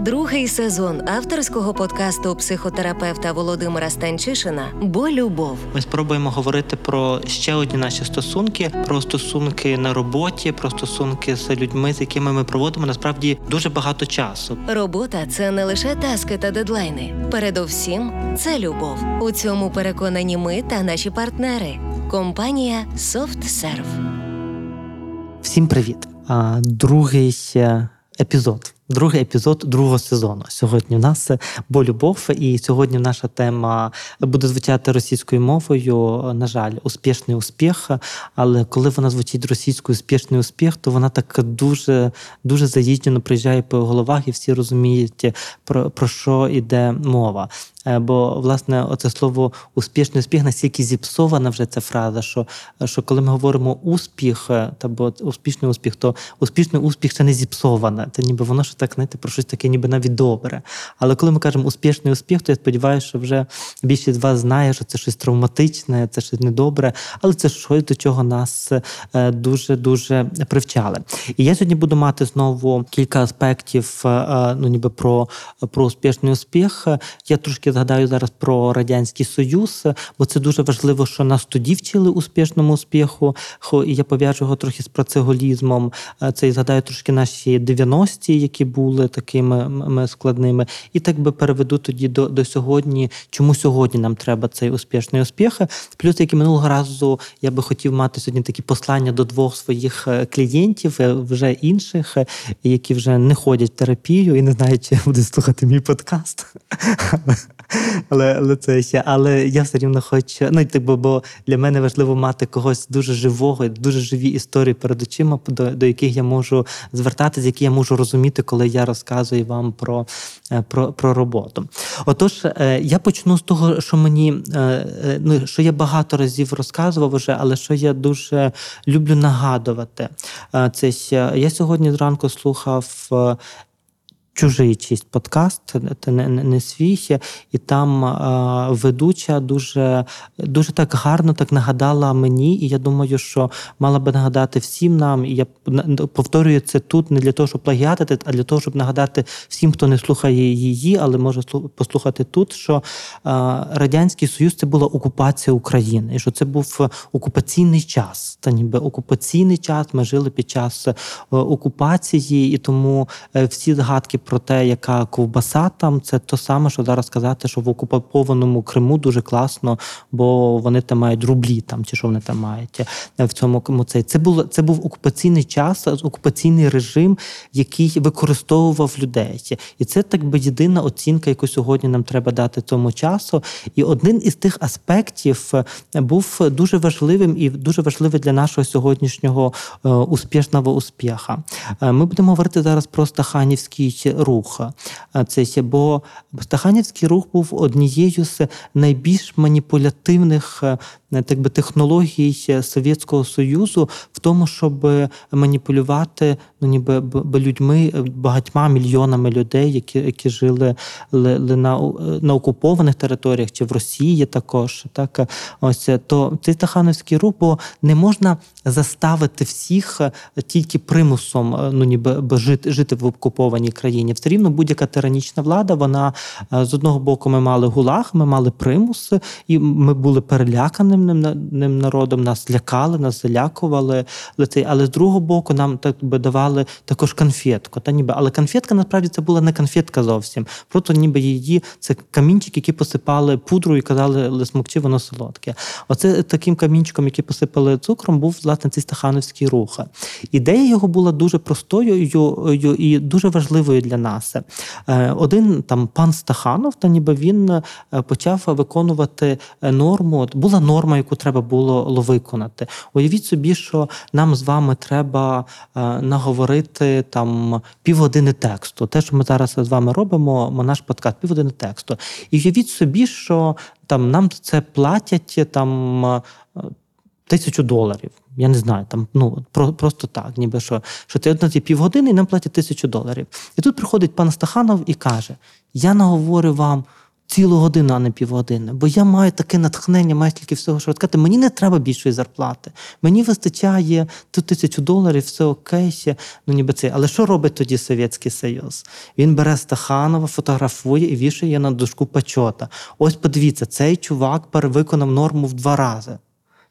Другий сезон авторського подкасту психотерапевта Володимира Станчишина Бо любов. Ми спробуємо говорити про ще одні наші стосунки, про стосунки на роботі, про стосунки з людьми, з якими ми проводимо насправді дуже багато часу. Робота це не лише таски та дедлайни. Передовсім це любов. У цьому переконані ми та наші партнери. Компанія SoftServe. Всім привіт! А, Другий е, епізод. Другий епізод другого сезону. Сьогодні в нас бо любов, і сьогодні наша тема буде звучати російською мовою. На жаль, успішний успіх. Але коли вона звучить російською успішний успіх, то вона так дуже дуже заїжджено приїжджає по головах, і всі розуміють про, про що йде мова. Е, бо, власне, оце слово успішний успіх настільки зіпсована вже ця фраза, що що коли ми говоримо успіх, е, та бо успішний успіх, то успішний успіх це не зіпсоване. Це ніби воно ж так знаєте, про щось таке, ніби навіть добре. Але коли ми кажемо успішний успіх, то я сподіваюся, що вже більшість з вас знає, що це щось травматичне, це щось недобре, але це щось до чого нас е, дуже дуже привчали. І я сьогодні буду мати знову кілька аспектів, ну ніби про, про успішний успіх. Я трошки згадаю зараз про радянський союз, бо це дуже важливо, що нас тоді вчили успішному успіху. І я пов'яжу його трохи з працеголізмом. Це і згадаю трошки наші 90-ті, які були такими складними, і так би переведу тоді до до сьогодні, чому сьогодні нам треба цей успішний успіх. Плюс, як і минулого разу, я би хотів мати сьогодні такі послання до двох своїх е, клієнтів, е, вже інших, е, які вже не ходять в терапію і не знають, чи будуть слухати мій подкаст. Але але це ще, але я все рівно хочу. Ну типу, бо для мене важливо мати когось дуже живого, дуже живі історії перед очима, до до яких я можу звертатися, які я можу розуміти, коли я розказую вам про е, про, про роботу. Отож, е, я почну з того, що мені е, ну що я багато разів розказував вже, але що я дуже люблю нагадувати. Це я сьогодні зранку слухав чужий чийсь подкаст, не, не, не свій, і там е, ведуча дуже дуже так гарно так нагадала мені, і я думаю, що мала би нагадати всім нам. І я повторюю це тут не для того, щоб плагіатити, а для того, щоб нагадати всім, хто не слухає її, але може послухати тут, що е, Радянський Союз це була окупація України, і що це був окупаційний час. Та ніби окупаційний час ми жили під час е, окупації, і тому е, всі згадки про те, яка ковбаса там, це то саме, що зараз сказати, що в окупованому Криму дуже класно, бо вони там мають рублі, там чи що вони там мають в цьому цей. Це було це був окупаційний час, окупаційний режим, який використовував людей, і це так би єдина оцінка, яку сьогодні нам треба дати цьому часу. І один із тих аспектів е, був дуже важливим і дуже важливий для нашого сьогоднішнього е, успішного успіха. Е, ми будемо говорити зараз про Стаханівський рух. Це бо Стаханівський рух був однією з найбільш маніпулятивних Е, так би технологій Совєтського Союзу в тому, щоб маніпулювати ну ніби людьми е, багатьма мільйонами людей, які які жили на на окупованих територіях чи в Росії також. Так ось то цей Стахановський рух, бо не можна заставити всіх е, тільки примусом, ну ніби жити жити в окупованій країні. Все рівно будь-яка тиранічна влада. Вона з одного боку ми мали гулаг, ми мали примус, і ми були переляканими ним народом, нас лякали, нас залякували. Але з другого боку, нам так би давали також конфетку. Та ніби, Але конфетка насправді це була не конфетка зовсім. Просто ніби її це камінчик, який посипали пудру і казали, смокчи, воно солодке. Оце таким камінчиком, який посипали цукром, був власне цей стахановський рух. Ідея його була дуже простою і дуже важливою для нас. Е, один там пан Стаханов, та ніби він е, почав виконувати норму. Була норма норма, яку треба було виконати. Уявіть собі, що нам з вами треба е, наговорити там півгодини тексту. Те, що ми зараз з вами робимо, наш подкаст, півгодини тексту. І уявіть собі, що там нам це платять там е, тисячу доларів. Я не знаю, там ну про, просто так, ніби що що ти одна ті півгодини і нам платять тисячу доларів. І тут приходить пан Стаханов і каже: Я наговорю вам цілу годину, а не півгодини. Бо я маю таке натхнення, маю стільки всього, що сказати, мені не треба більшої зарплати. Мені вистачає тут тисячу доларів, все окей, ще, ну ніби це. Але що робить тоді Совєтський Союз? Він бере Стаханова, фотографує і вішає на дошку почота. Ось подивіться, цей чувак перевиконав норму в два рази.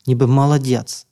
Ніби молодець.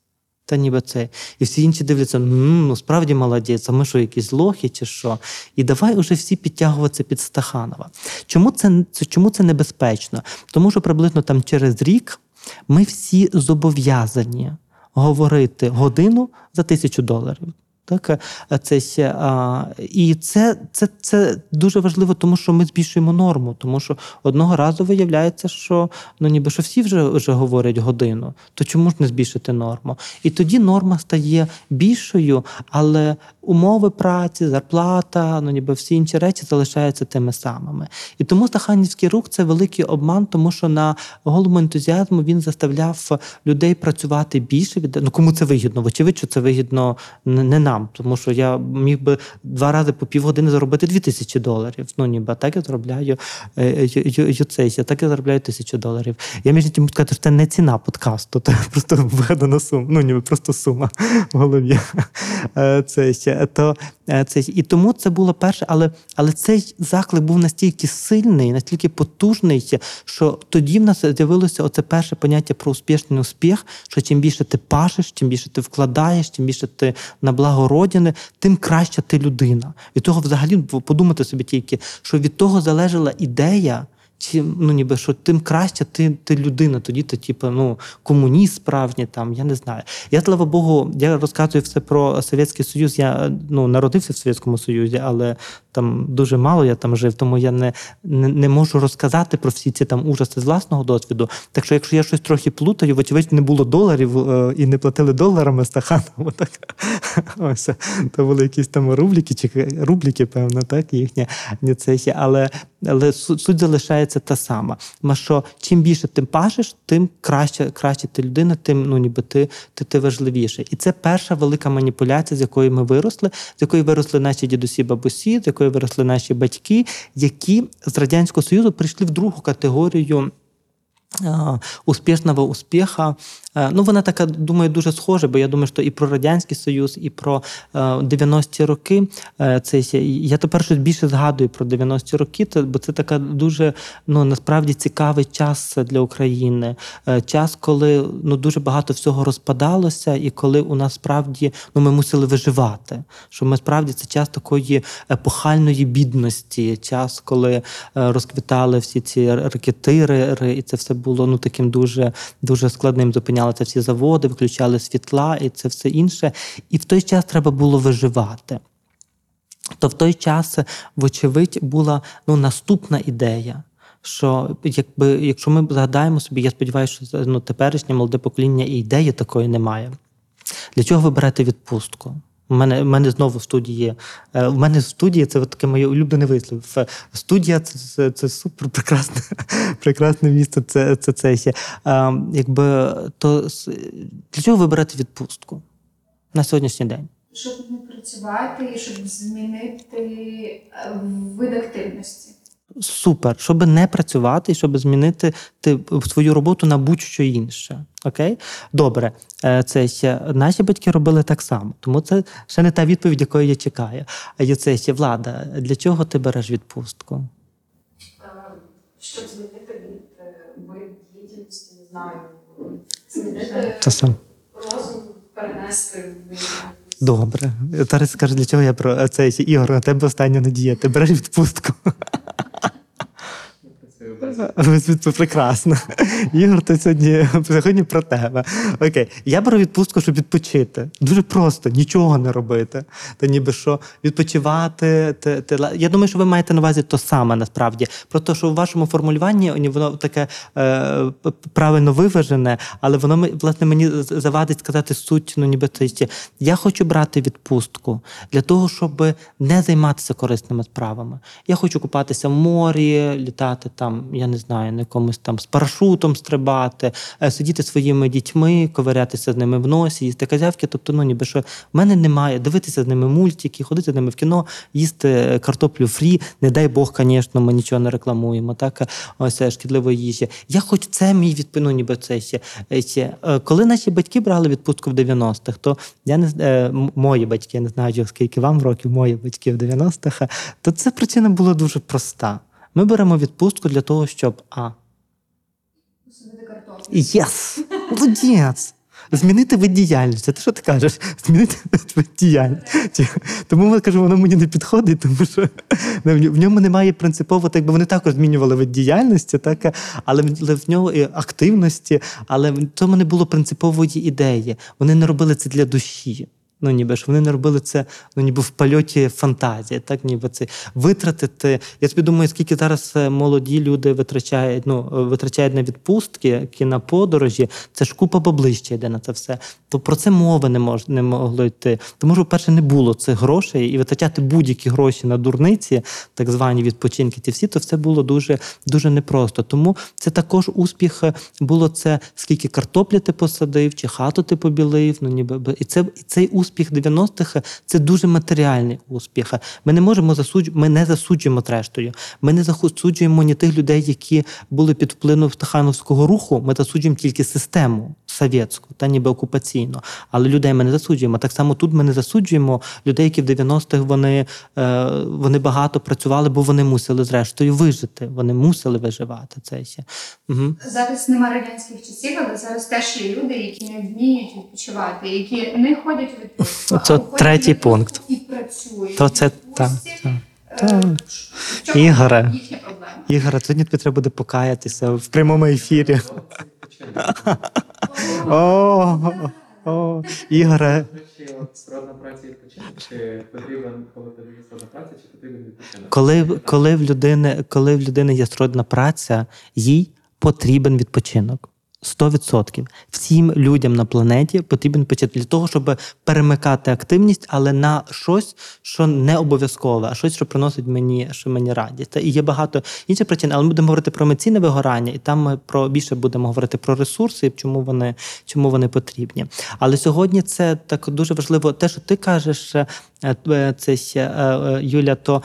Та ніби це. І всі інші дивляться, «М, ну справді молодець, а ми що, якісь лохи чи що? І давай уже всі підтягуватися під Стаханова. Чому це, це, чому це небезпечно? Тому що приблизно там через рік ми всі зобов'язані говорити годину за тисячу доларів. Так, е, це ще, а, і це, це, це дуже важливо, тому що ми збільшуємо норму, тому що одного разу виявляється, що ну ніби що всі вже, вже говорять годину, то чому ж не збільшити норму? І тоді норма стає більшою, але умови праці, зарплата, ну ніби всі інші речі залишаються тими самими. І тому Стаханівський рух це великий обман, тому що на голому ентузіазму він заставляв людей працювати більше. Ну кому це вигідно? Вочевидь, що це вигідно не не нам, тому що я міг би два рази по півгодини заробити дві тисячі доларів. Ну ніби так я заробляю е, ю- юцейсі, так я заробляю тисячу доларів. Я між тим сказати, що це не ціна подкасту, це просто вигадана сума. Ну ніби просто сума в голові. Е, Це ще то е, це і тому це було перше, але, але цей заклик був настільки сильний, настільки потужний, що тоді в нас з'явилося оце перше поняття про успішний успіх, що чим більше ти пашеш, чим більше ти вкладаєш, чим більше ти на благо родини, тим краща ти людина. Від того взагалі подумати собі тільки, що від того залежала ідея. Чи ну ніби що тим краще ти, ти людина, тоді ти, типу, ну, комуніст справжній там, я не знаю. Я, слава Богу, я розказую все про Совєтський Союз. Я ну, народився в Совєтському Союзі, але там дуже мало я там жив, тому я не, не, не можу розказати про всі ці там ужаси з власного досвіду. Так що, якщо я щось трохи плутаю, вочевидь, не було доларів е, і не платили доларами Стаханову, так ось то були якісь там рубліки, чи рубліки, певно, так, їхні але, але су- суть залишається та сама. Ма що чим більше ти пашеш, тим краще, краще ти людина, тим ну ніби ти, ти, ти важливіше. І це перша велика маніпуляція, з якої ми виросли, з якої виросли наші дідусі, бабусі, з якої виросли наші батьки, які з радянського союзу прийшли в другу категорію. Успішного успіха. Е, Ну, вона така, думаю, дуже схожа, бо я думаю, що і про Радянський Союз, і про е, 90-ті роки. е, Це я тепер щось більше згадую про 90-ті роки, бо це така дуже ну, насправді цікавий час для України. Е, Час, коли ну, дуже багато всього розпадалося, і коли у нас справді ну, ми мусили виживати. Що ми справді це час такої епохальної бідності, час, коли е, розквітали всі ці ракетири, і це все було ну, таким дуже, дуже складним. Зупиняли це всі заводи, виключали світла і це все інше. І в той час треба було виживати. То в той час, вочевидь, була ну, наступна ідея. Що якби, якщо ми згадаємо собі, я сподіваюся, що ну, теперішнє молоде покоління і ідеї такої немає. Для чого ви берете відпустку? У мене, у мене знову студії. е, У мене студія це таке моє улюблене вислів. Е, Студія це, це, це супер прекрасне, прекрасне місце. Це, це, це ще. А, якби, то для чого вибирати відпустку на сьогоднішній день? щоб не працювати і щоб змінити е, вид активності. Супер, щоб не працювати і щоб змінити ти, свою роботу на будь-що інше. Окей? Добре, Е, це ще наші батьки робили так само, тому це ще не та відповідь, якої я чекаю. А це ще влада. Для чого ти береш відпустку? Е, щоб змінити від е, діяльності, не знаю, змінити розум, перенести. Добре. Тарас скаже, для чого я про це Ігор, на тебе остання надія. Ти береш відпустку. Прекрасно. Ігор, то сьогодні, сьогодні про тебе. Окей. Я беру відпустку, щоб відпочити. Дуже просто, нічого не робити. Та ніби що відпочивати. Те, те, я думаю, що ви маєте на увазі то саме насправді. Про те, що у вашому формулюванні воно таке е, правильно виважене, але воно власне мені завадить сказати суть, ну ніби це. Я хочу брати відпустку для того, щоб не займатися корисними справами. Я хочу купатися в морі, літати там, я я не знаю, на якомусь там з парашутом стрибати, е, сидіти своїми дітьми, ковирятися з ними в носі, їсти казявки. Тобто, ну ніби що в мене немає дивитися з ними мультики, ходити з ними в кіно, їсти е, картоплю фрі. Не дай Бог, звісно, ми нічого не рекламуємо. Так ось е, шкідливої їжі. Я хоч це мій відп... ну, ніби це ще, ще. Коли наші батьки брали відпустку в 90-х, то я не мої батьки, я не знаю, скільки вам років, мої батьки в 90-х, е, то це причина була дуже проста. Ми беремо відпустку для того, щоб а єс! Молодець! Змінити вид діяльності. Ти що ти кажеш? Змінити вид діяльності. Тому я кажу, воно мені не підходить, тому що в ньому немає принципово, так би вони також змінювали вид діяльності, так, але в- але в нього і активності, але в цьому не було принципової ідеї. Вони не робили це для душі. Ну, ніби ж вони не робили це, ну ніби в польоті фантазії, так ніби це витратити. Я собі думаю, скільки зараз е, молоді люди витрачають, ну е, витрачають на відпустки, які на подорожі. Це ж купа баблища йде на це все. То про це мови не мож не могло йти. Тому що, перше, не було цих грошей, і витрачати будь-які гроші на дурниці, так звані відпочинки. Ті всі, то все було дуже дуже непросто. Тому це також успіх е, було це, скільки картоплі ти посадив, чи хату ти побілив. Ну ніби і це і цей успіх 90-х – це дуже матеріальний успіх. Ми не можемо засуджувати, ми не засуджуємо зрештою. Ми не засуджуємо ні тих людей, які були під впливом Стахановського руху. Ми засуджуємо тільки систему совєтську та ніби окупаційну. Але людей ми не засуджуємо. Так само тут ми не засуджуємо людей, які в 90-х вони, е, вони багато працювали, бо вони мусили зрештою вижити. Вони мусили виживати це ще. Угу. Зараз нема радянських часів, але зараз теж є люди, які не вміють відпочивати, які не ходять у відпустку. Це третій пункт. І працюють. То це так. Е, Ігоре. Ігоре, сьогодні тобі треба буде покаятися в прямому ефірі. О, о, Ігоре, сродна праця відпочинок, коли, коли, в людини, коли в людини є сродна праця, їй потрібен відпочинок. 100%. Всім людям на планеті потрібен відпочинок для того, щоб перемикати активність, але на щось, що не обов'язкове, а щось, що приносить мені, що мені радість. Та і є багато інших причин, але ми будемо говорити про емоційне вигорання, і там ми про більше будемо говорити про ресурси чому вони, чому вони потрібні. Але сьогодні це так дуже важливо. Те, що ти кажеш, е, е, це е, Юля, то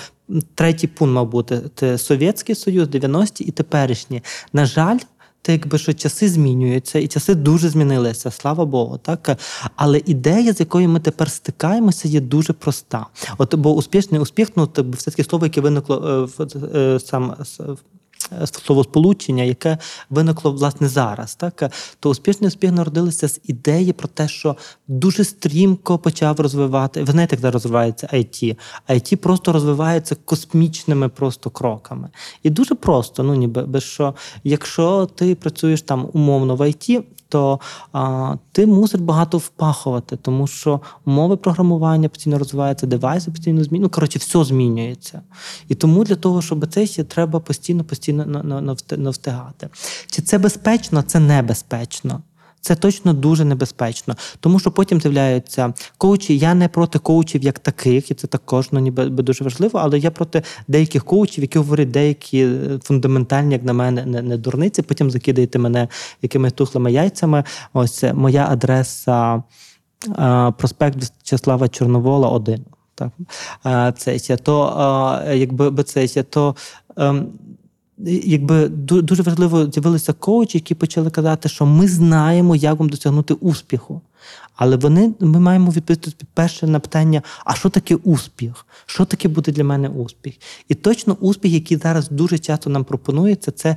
третій пункт мав бути Совєтський Союз, 90-ті і теперішні. На жаль. Те, якби що часи змінюються, і часи дуже змінилися, слава Богу, так але ідея, з якою ми тепер стикаємося, є дуже проста. От бо успішний успіх, ну це все таки слово, яке виникло е, в е, сам е, словосполучення, яке виникло власне зараз, так то успішний успіх народилися з ідеї про те, що дуже стрімко почав розвивати. Ви знаєте, як розвивається IT? IT просто розвивається космічними просто кроками. І дуже просто, ну ніби що, якщо ти працюєш там умовно в IT, то а, ти мусиш багато впахувати, тому що мови програмування постійно розвиваються, девайси постійно змінюються. Ну, коротше, все змінюється. І тому для того, щоб це ще треба постійно, постійно на- на- навти- навстигати. Чи це безпечно? Це небезпечно. Це точно дуже небезпечно, тому що потім з'являються коучі. Я не проти коучів як таких, і це також ну, ніби би дуже важливо, але я проти деяких коучів, які говорять деякі е, фундаментальні, як на мене, не, не дурниці. Потім закидаєте мене якимись тухлими яйцями. Ось моя адреса е, проспект В'ячеслава Чорновола, 1. Так, Е, це то, якби би це то. Якби ду- дуже важливо з'явилися коучі, які почали казати, що ми знаємо, як вам досягнути успіху. Але вони ми маємо відповісти перше на питання: а що таке успіх? Що таке буде для мене успіх? І точно успіх, який зараз дуже часто нам пропонується, це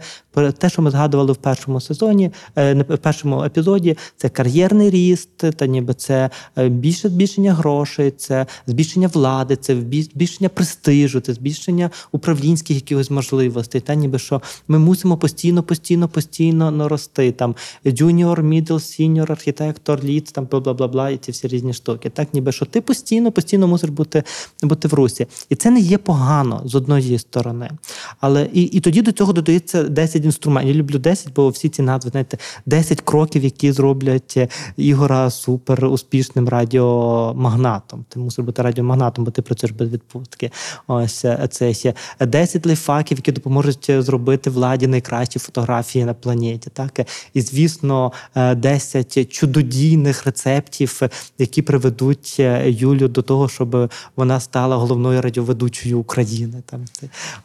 те, що ми згадували в першому сезоні, е, в першому епізоді. Це кар'єрний ріст, та ніби це е, більше збільшення грошей, це збільшення влади, це збільшення престижу, це збільшення управлінських якихось можливостей. Та ніби що ми мусимо постійно, постійно, постійно нарости. Там junior, middle, senior, архітектор, lead, там бла бла бла і ці всі різні штуки. Так, ніби що ти постійно, постійно мусиш бути бути в русі. І це не є погано з одної сторони. Але і і тоді до цього додається 10 інструментів. Я люблю 10, бо всі ці назви, знаєте, 10 кроків, які зроблять Ігора супер успішним радіомагнатом. Ти мусиш бути радіомагнатом, бо ти працюєш без відпустки. Ось це ще 10 лайфхаків, які допоможуть зробити владі найкращі фотографії на планеті. Так і звісно, 10 чудодійних рецептів, які приведуть Юлю до того, щоб вона стала головною радіоведучою України. Там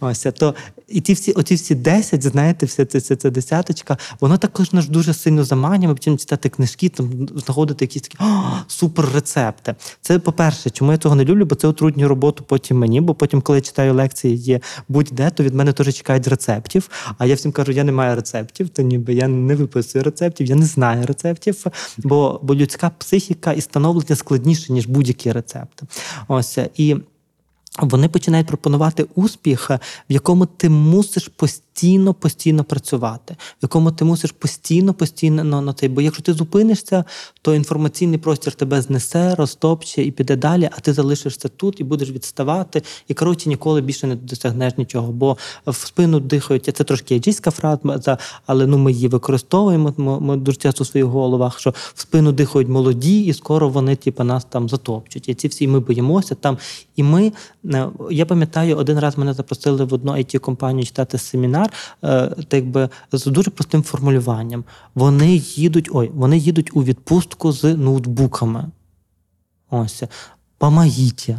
ось то і ті всі, оті всі 10, знаєте, все це, це, це десяточка, воно також нас дуже сильно заманює. Ми почнемо читати книжки, там знаходити якісь такі супер рецепти. Це по-перше, чому я цього не люблю, бо це отруднює роботу потім мені, бо потім, коли я читаю лекції, є будь-де, то від мене теж чекають рецептів. А я всім кажу, я не маю рецептів, то ніби я не виписую рецептів, я не знаю рецептів, бо бо людська психіка і становлення складніше, ніж будь-які рецепти. Ось і. Вони починають пропонувати успіх, в якому ти мусиш постійно, постійно працювати, в якому ти мусиш постійно, постійно на, на цей. Бо якщо ти зупинишся, то інформаційний простір тебе знесе, розтопче і піде далі, а ти залишишся тут і будеш відставати. І коротше ніколи більше не досягнеш нічого. Бо в спину дихають. Це трошки аджійська фраза, але ну ми її використовуємо. Ми дуже часто у своїх головах, що в спину дихають молоді, і скоро вони, типу, нас там затопчуть. І ці всі ми боїмося там. І ми. Е, я пам'ятаю, один раз мене запросили в одну it компанію читати семінар, е, так би з дуже простим формулюванням. Вони їдуть, ой, вони їдуть у відпустку з ноутбуками. Ось, помогіть.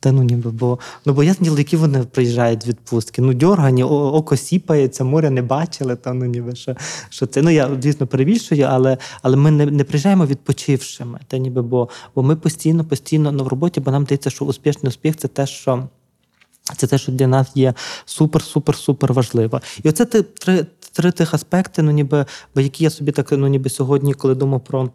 Та ну ніби, бо ну бо ясні, які вони приїжджають з відпустки. Ну, дьоргані, око сіпається, моря не бачили, та ну ніби що що це. Ну я звісно перебільшую, але але ми не не приїжджаємо відпочившими. Та ніби, бо бо ми постійно, постійно ну, в роботі, бо нам здається, що успішний успіх це те, що. Це те, що для нас є супер-супер-супер важливо. І оце три три тих аспекти, ну ніби, які я собі так ну ніби сьогодні, коли думав про.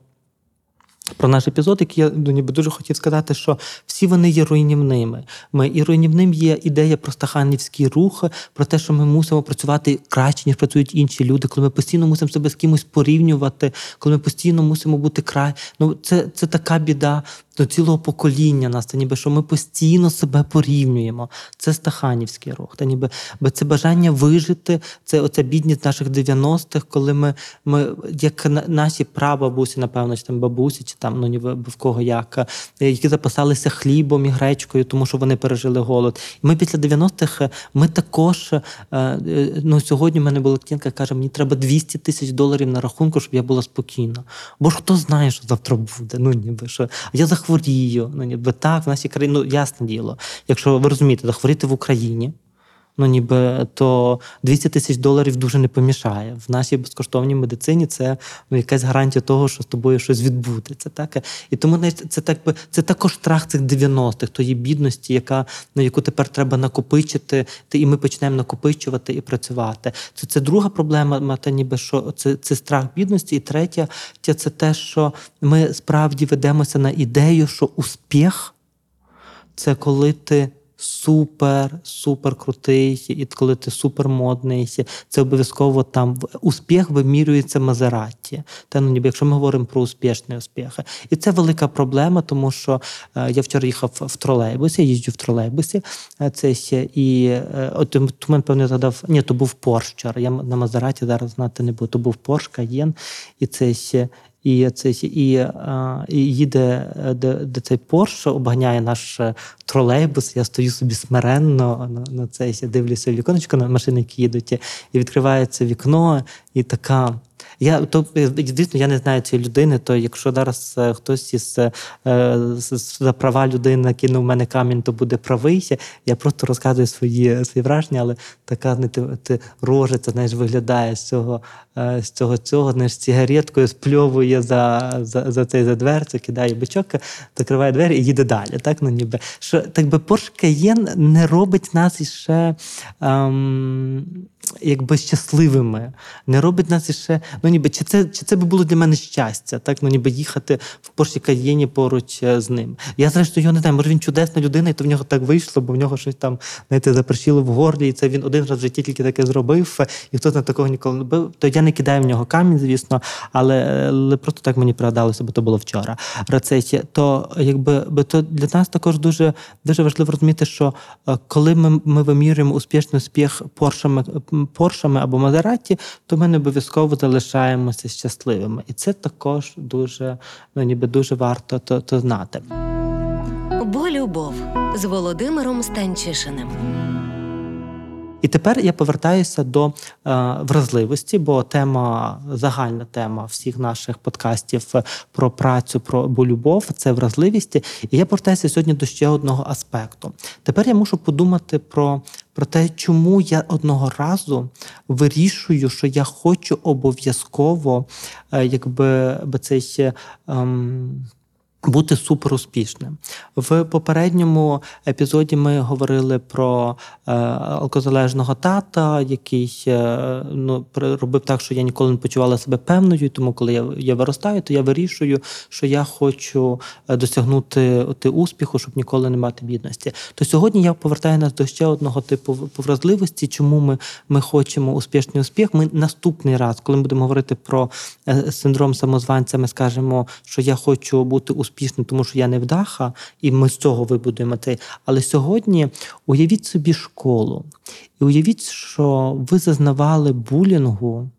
Про наш епізод, який я ну, ніби дуже хотів сказати, що всі вони є руйнівними. Ми і руйнівним є ідея про стаханівський рух, про те, що ми мусимо працювати краще, ніж працюють інші люди, коли ми постійно мусимо себе з кимось порівнювати, коли ми постійно мусимо бути край. Ну це це така біда до цілого покоління нас, та ніби що ми постійно себе порівнюємо. Це стаханівський рух. Та ніби бо це бажання вижити, це оця бідність наших 90-х, коли ми, ми як наші прабабусі, напевно, чи там бабусі, чи там ну ніби в кого як, е, які запасалися хлібом і гречкою, тому що вони пережили голод. І ми після 90-х ми також е, е, ну сьогодні в мене була клієнтка, каже, мені треба 200 тисяч доларів на рахунку, щоб я була спокійна. Бо ж хто знає, що завтра буде? Ну ніби що я захворію. Ну ніби так в нас є країна, ну ясне діло. Якщо ви розумієте, захворіти в Україні ну ніби то 200 тисяч доларів дуже не помішає. В нашій безкоштовній медицині це ну, якась гарантія того, що з тобою щось відбудеться. Так? І тому це так це також страх цих 90-х, тої бідності, яка ну, яку тепер треба накопичити, і ми почнемо накопичувати і працювати. Це це друга проблема, та ніби що це це страх бідності. І третя це те, що ми справді ведемося на ідею, що успіх це коли ти супер, супер крутий, і коли ти супер модний, це обов'язково там успіх вимірюється Мазераті. Та ну ніби якщо ми говоримо про успішний успіх. І це велика проблема, тому що е, я вчора їхав в тролейбусі, я їжджу в тролейбусі. Е, це ще і е, от мене певно згадав, ні, то був Porsche вчора. Я на Maserati зараз знати не буду. То був Porsche, Cayenne, і це ще. І це і, і їде де, де цей Porsche, обганяє наш е, тролейбус. Я стою собі смиренно на на цей дивлюся віконечко на машини, які їдуть, і відкривається вікно, і така. Я то звісно, я не знаю цієї людини. То якщо зараз е, хтось із е, за права людини кинув мене камінь, то буде правий. Я просто розказую свої свої враження, але така не ти, ти рожиця, знаєш, виглядає з цього з цього цього, знаєш, цигареткою спльовує за за, за цей за дверцю, кидає бичок, закриває двері і їде далі. Так ну ніби що так би Porsche Cayenne не робить нас іще ем, якби щасливими, не робить нас іще. Ну ніби чи це чи це би було для мене щастя, так ну ніби їхати в Порші Каєні поруч е, з ним. Я зрештою його не знаю, може він чудесна людина, і то в нього так вийшло, бо в нього щось там знаєте, запершило в горлі, і це він один раз в житті тільки таке зробив, і хтось на такого ніколи не бив. То я не кидаю в нього камінь, звісно, але, але просто так мені пригадалося, бо то було вчора. Рецеті. То якби би то для нас також дуже дуже важливо розуміти, що е, коли ми ми вимірюємо успішний успіх поршами, поршами або Мазераті, то ми не обов'язково залишаємося щасливими. І це також дуже ну ніби дуже варто то, то знати. Бо любов з Володимиром Станчишиним. І тепер я повертаюся до е, вразливості, бо тема, загальна тема всіх наших подкастів е, про працю, про бо любов це вразливість. І я повертаюся сьогодні до ще одного аспекту. Тепер я мушу подумати про, про те, чому я одного разу вирішую, що я хочу обов'язково, е, якби би цей. Ем, бути суперуспішним. В попередньому епізоді ми говорили про е, алкозалежного тата, який е, ну, робив так, що я ніколи не почувала себе певною, тому коли я я виростаю, то я вирішую, що я хочу е, досягнути ти, успіху, щоб ніколи не мати бідності. То сьогодні я повертаю нас до ще одного типу повразливості, чому ми ми хочемо успішний успіх. Ми наступний раз, коли ми будемо говорити про е, синдром самозванця, ми скажемо, що я хочу бути успішним успішним, тому що я не вдаха, і ми з цього вибудуємо цей. Але сьогодні уявіть собі школу, і уявіть, що ви зазнавали булінгу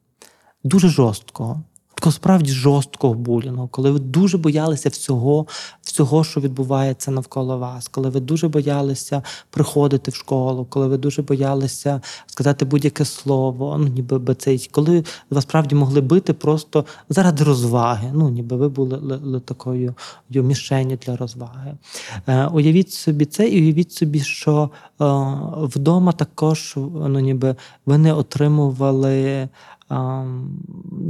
дуже жорсткого такого справді жорсткого булінгу, коли ви дуже боялися всього, всього, що відбувається навколо вас, коли ви дуже боялися приходити в школу, коли ви дуже боялися сказати будь-яке слово, ну ніби би цей, коли вас справді могли бити просто заради розваги. Ну ніби ви були ли, ли такою мішенню для розваги. Е, Уявіть собі це, і уявіть собі, що е, вдома також ну ніби ви не отримували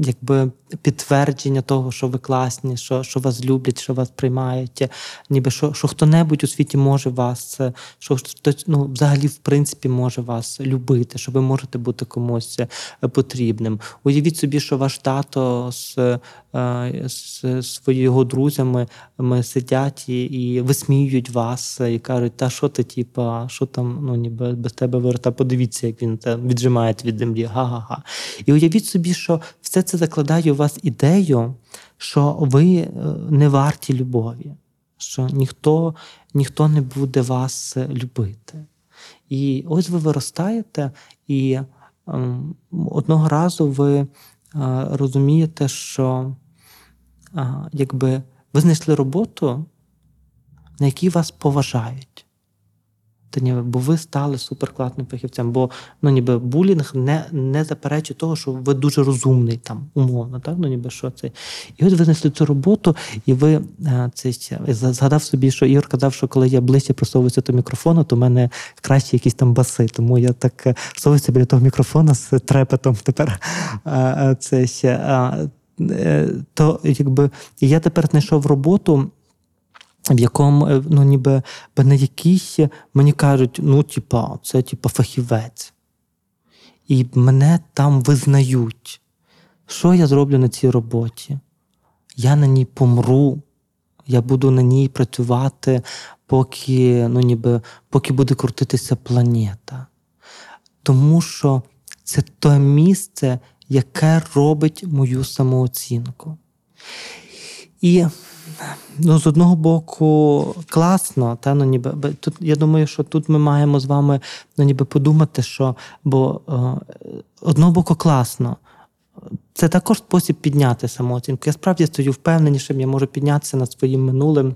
якби підтвердження того, що ви класні, що що вас люблять, що вас приймають, ніби що що хто-небудь у світі може вас, що хтось ну, взагалі в принципі може вас любити, що ви можете бути комусь потрібним. Уявіть собі, що ваш тато з е, з своїми друзями ми сидять і і висміюють вас, і кажуть, та що ти, типа, що там, ну ніби без тебе ворота, подивіться, як він там віджимає від землі. Га-га-га. І уявіть собі, що все це закладає у вас ідею, що ви е, не варті любові, що ніхто, ніхто не буде вас е, любити. І ось ви виростаєте, і ем, одного разу ви е, розумієте, що якби ви знайшли роботу, на якій вас поважають. Та ніби, бо ви стали суперкласним фахівцем, бо ну ніби булінг не не заперечує того, що ви дуже розумний там, умовно, так? Ну ніби що це. І от ви знайшли цю роботу, і ви е, це згадав собі, що Ігор казав, що коли я ближче просовуюся до мікрофону, то в мене краще якісь там баси. Тому я так е, совуюся біля того мікрофона з трепетом тепер. Е, це ще. То якби я тепер знайшов роботу в якому е, ну, ніби на якийсь мені кажуть, ну, типа, це типа фахівець. І мене там визнають. Що я зроблю на цій роботі? Я на ній помру, я буду на ній працювати, поки ну, ніби, поки буде крутитися планета. Тому що це те місце, яке робить мою самооцінку. І ну, з одного боку, класно, та, ну, ніби, тут, я думаю, що тут ми маємо з вами ну, ніби подумати, що бо е, одного боку класно. Це також спосіб підняти самооцінку. Я справді стою впевненішим, я можу піднятися над своїм минулим,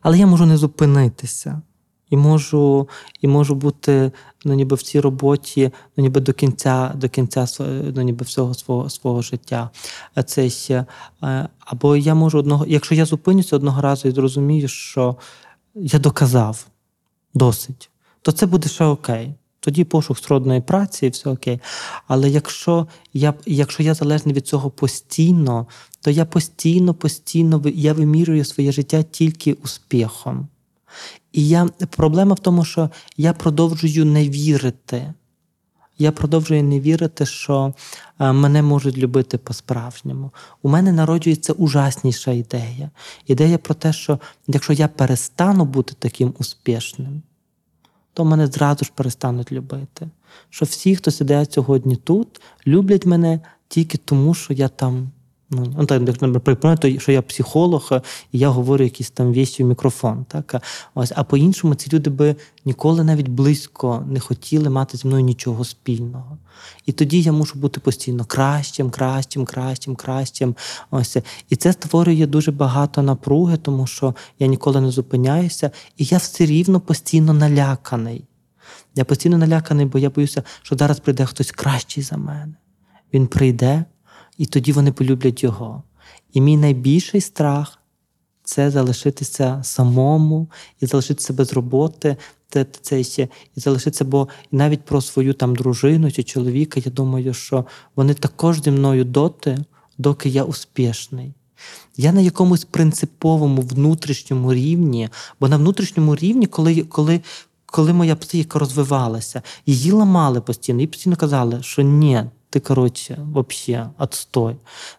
але я можу не зупинитися. І можу і можу бути ну, ніби в цій роботі ну, ніби до кінця до кінця ну, ніби всього свого свого життя. Це ще, Або я можу одного, якщо я зупинюся одного разу і зрозумію, що я доказав досить, то це буде ще окей. Тоді пошук сродної праці і все окей. Але якщо я якщо я залежний від цього постійно, то я постійно, постійно я вимірюю своє життя тільки успіхом. І я, проблема в тому, що я продовжую не вірити. я продовжую не вірити, що е, мене можуть любити по-справжньому. У мене народжується ужасніша ідея. Ідея про те, що якщо я перестану бути таким успішним, то мене зразу ж перестануть любити. Що всі, хто сидять сьогодні тут, люблять мене тільки тому, що я там. Ну, ну, так, наприклад, то, що я психолог, і я говорю якісь там вещі в мікрофон. Так? Ось, а по-іншому ці люди би ніколи навіть близько не хотіли мати зі мною нічого спільного. І тоді я мушу бути постійно кращим, кращим, кращим, кращим. Ось. І це створює дуже багато напруги, тому що я ніколи не зупиняюся, і я все рівно постійно наляканий. Я постійно наляканий, бо я боюся, що зараз прийде хтось кращий за мене. Він прийде, і тоді вони полюблять його. І мій найбільший страх це залишитися самому і залишитися без роботи. Це, це ще і залишитися, бо навіть про свою там дружину чи чоловіка, я думаю, що вони також зі мною доти, доки я успішний. Я на якомусь принциповому внутрішньому рівні, бо на внутрішньому рівні, коли, коли, коли моя психіка розвивалася, її ламали постійно, і постійно казали, що ні, ти коротше, взагалі, отстой.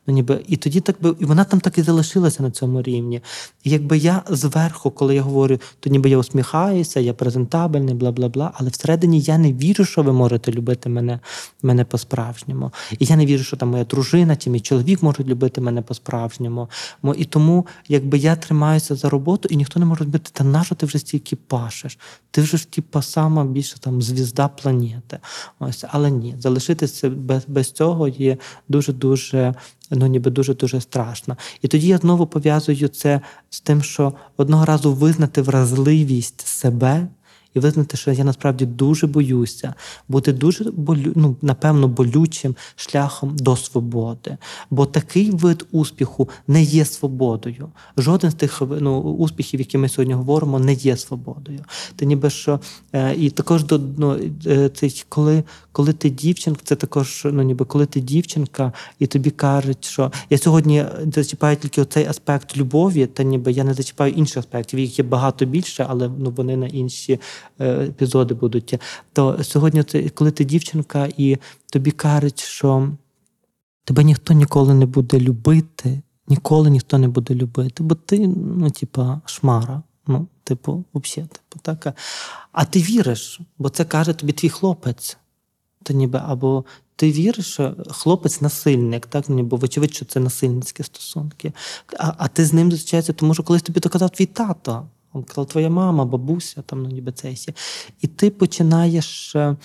Ну, ніби, і тоді так би, і вона там так і залишилася на цьому рівні. І якби я зверху, коли я говорю, то ніби я усміхаюся, я презентабельний, бла бла бла. Але всередині я не вірю, що ви можете любити мене, мене по-справжньому. І я не вірю, що там моя дружина чи мій чоловік можуть любити мене по-справжньому. І тому, якби я тримаюся за роботу, і ніхто не може робити, та нащо ти вже стільки пашеш? Ти вже ж типа сама більше там звізда планети. Ось, але ні, залишитися без, без цього є дуже дуже. Ну, ніби дуже дуже страшно. І тоді я знову пов'язую це з тим, що одного разу визнати вразливість себе і визнати, що я насправді дуже боюся, бути дуже болю, ну, напевно, болючим шляхом до свободи. Бо такий вид успіху не є свободою. Жоден з тих ну, успіхів, які ми сьогодні говоримо, не є свободою. Ти ніби що е, і також до ну, е, це коли, коли ти дівчинка, це також ну, ніби коли ти дівчинка, і тобі кажуть, що я сьогодні зачіпаю тільки оцей аспект любові, та ніби я не зачіпаю інших аспектів, їх є багато більше, але ну вони на інші епізоди будуть. То сьогодні, це коли ти дівчинка, і тобі кажуть, що тебе ніхто ніколи не буде любити, ніколи ніхто не буде любити, бо ти, ну, типа, шмара. Ну, типу, взагалі, типу, так. а- ти віриш, бо це каже тобі твій хлопець. Та ніби, або ти віриш, що хлопець насильник, так? Ніби вочевидь, що це насильницькі стосунки. А, а ти з ним зустрічаєшся, тому що колись тобі то казав твій тато, он твоя мама, бабуся, там, ну, ніби це і. І ти починаєш. е,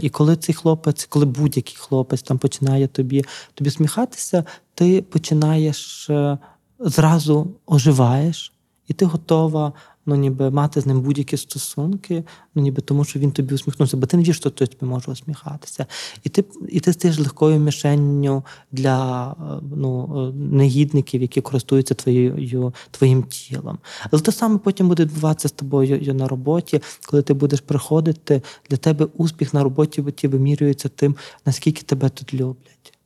і коли цей хлопець, коли будь-який хлопець там починає тобі, тобі сміхатися, ти починаєш е, зразу оживаєш, і ти готова ну, ніби мати з ним будь-які стосунки, ну ніби тому, що він тобі усміхнувся, бо ти не віриш, що хтось тобі може усміхатися. І ти, і ти стаєш легкою мішенню для е, ну, е, негідників, які користуються твоєю, твоїм тілом. Але те саме потім буде відбуватися з тобою на роботі, коли ти будеш приходити, для тебе успіх на роботі ті вимірюється тим, наскільки тебе тут люблять.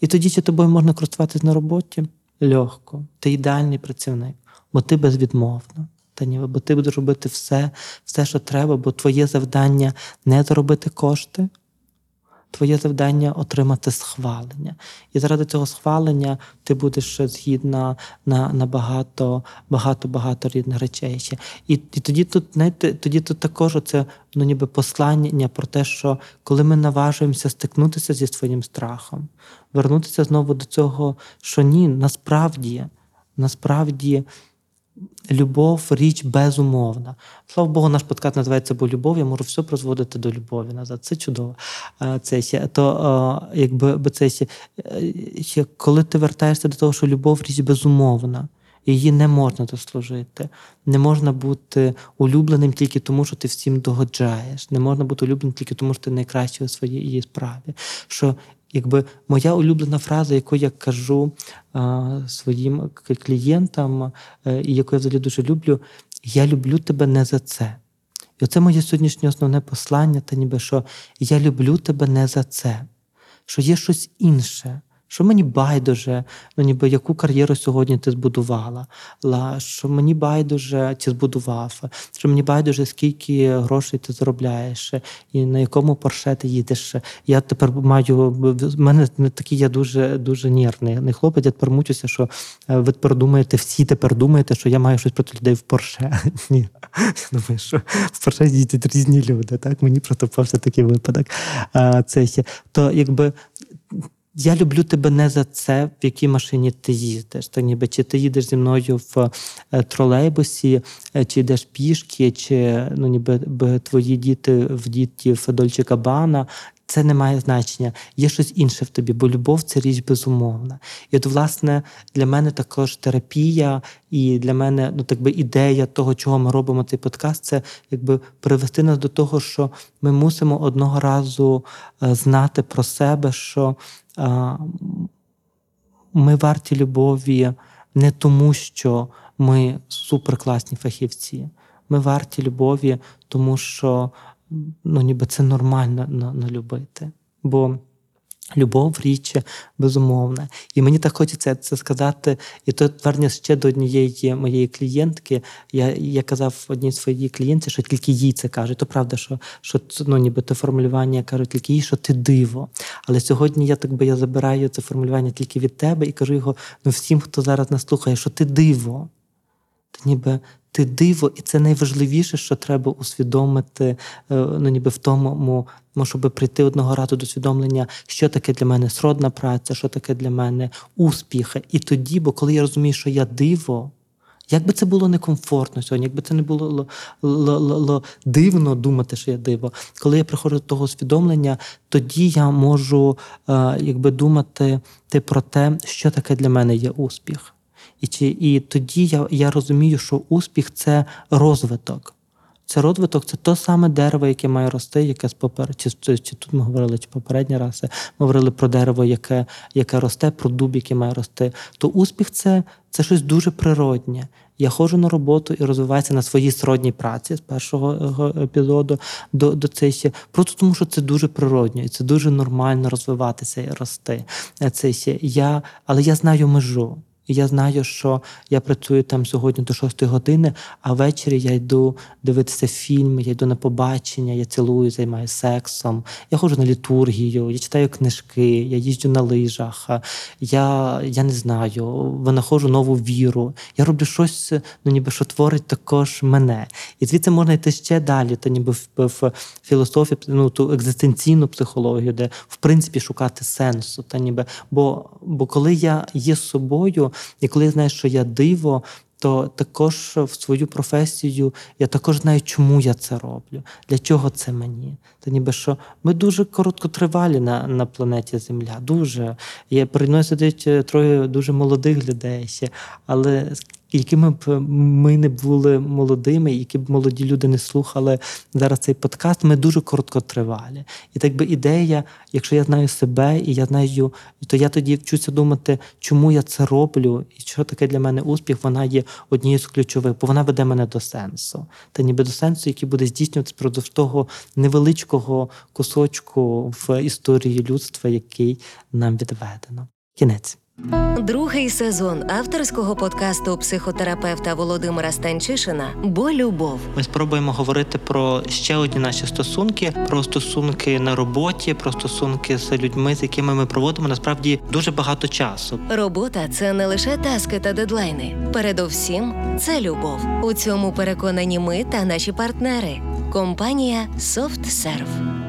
І тоді чи тобою можна користуватися на роботі? Легко. Ти ідеальний працівник, бо ти безвідмовна. Та ні, бо ти будеш робити все, все, що треба, бо твоє завдання не заробити кошти, твоє завдання отримати схвалення. І заради цього схвалення ти будеш згідна на, на багато, багато, багато різних речей. ще. І, і тоді тут, знаєте, тоді тут також це ну, ніби послання про те, що коли ми наважуємося стикнутися зі своїм страхом, вернутися знову до цього, що ні, насправді, насправді. Любов річ безумовна. Слава Богу, наш подкаст називається Бо любов. Я можу все призводити до любові назад. Це чудово. Е, Це ще то, е, якби це е, ще коли ти вертаєшся до того, що любов річ безумовна, її не можна дослужити. Не можна бути улюбленим тільки тому, що ти всім догоджаєш. Не можна бути улюбленим тільки тому, що ти найкращий у своїй справі. Що Якби моя улюблена фраза, яку я кажу а, своїм клієнтам, е, і яку я взагалі дуже люблю, я люблю тебе не за це. І оце моє сьогоднішнє основне послання, та ніби що я люблю тебе не за це, що є щось інше, що мені байдуже, ну ніби яку кар'єру сьогодні ти збудувала, ла, що мені байдуже чи збудував, що мені байдуже, скільки грошей ти заробляєш, і на якому порше ти їдеш. Я тепер маю в мене не такий я дуже дуже нервний. Не хлопець, я тепер мучуся, що е, ви тепер думаєте, всі тепер думаєте, що я маю щось проти людей в Порше. Ні. Думаю, що в Порше їздять різні люди. Так мені просто попався такий випадок. А, Це то якби. Я люблю тебе не за це, в якій машині ти їздиш. Так ніби чи ти їдеш зі мною в е, тролейбусі, е, чи йдеш пішки, чи ну ніби би твої діти в діті в Дольче Кабана. Це не має значення. Є щось інше в тобі, бо любов це річ безумовна. І от, власне, для мене також терапія, і для мене ну так би ідея того, чого ми робимо цей подкаст, це якби привести нас до того, що ми мусимо одного разу е, знати про себе, що е, ми варті любові не тому, що ми суперкласні фахівці. Ми варті любові, тому що ну, ніби це нормально на, на любити. Бо любов річ безумовна. І мені так хочеться це сказати. І тут звернення ще до однієї моєї клієнтки. Я я казав одній своїй клієнтці, що тільки їй це кажуть. То правда, що що ну, ніби те формулювання кажуть тільки їй, що ти диво. Але сьогодні я так би я забираю це формулювання тільки від тебе і кажу його ну, всім, хто зараз нас слухає, що ти диво. Ти ніби ти диво, і це найважливіше, що треба усвідомити, е, ну ніби в тому, щоб прийти одного разу до усвідомлення, що таке для мене сродна праця, що таке для мене успіх. І тоді, бо коли я розумію, що я диво. Як би це було некомфортно сьогодні, якби це не було л- л- л- дивно думати, що я диво. Коли я приходжу до того усвідомлення, тоді я можу е, якби думати про те, що таке для мене є успіх. І чи, і тоді я я розумію, що успіх це розвиток. Це розвиток, це то саме дерево, яке має рости, яке з попер... чи, чи, чи тут ми говорили, чи попередні рази ми говорили про дерево, яке яке росте, про дуб, який має рости. То успіх це, це щось дуже природнє. Я ходжу на роботу і розвиваюся на своїй сродній праці з першого епізоду до до цей Просто тому, що це дуже природньо, і це дуже нормально розвиватися і рости. Це я, Але я знаю межу. І я знаю, що я працюю там сьогодні до 6 години, а ввечері я йду дивитися фільми, я йду на побачення, я цілую, займаюся сексом, я ходжу на літургію, я читаю книжки, я їжджу на лижах, я я не знаю, винаходжу нову віру. Я роблю щось, ну ніби що творить також мене. І звідси можна йти ще далі, то ніби в, в філософії, ну ту екзистенційну психологію, де в принципі шукати сенсу. Та ніби, Бо, бо коли я є собою. І коли я знаю, що я диво, то також в свою професію я також знаю, чому я це роблю, для чого це мені. Та ніби що ми дуже короткотривалі на на планеті Земля. Дуже. Я сидить е, троє дуже молодих людей ще, але якими б ми не були молодими, які б молоді люди не слухали зараз цей подкаст, ми дуже короткотривалі. І так би ідея, якщо я знаю себе і я знаю, то я тоді вчуся думати, чому я це роблю, і що таке для мене успіх, вона є однією з ключових, бо вона веде мене до сенсу. Та ніби до сенсу, який буде здійснюватися продовж того невеличкого кусочку в історії людства, який нам відведено. Кінець. Другий сезон авторського подкасту психотерапевта Володимира Станчишина Бо любов. Ми спробуємо говорити про ще одні наші стосунки, про стосунки на роботі, про стосунки з людьми, з якими ми проводимо насправді дуже багато часу. Робота це не лише таски та дедлайни. Передовсім це любов. У цьому переконані ми та наші партнери. Компанія SoftServe.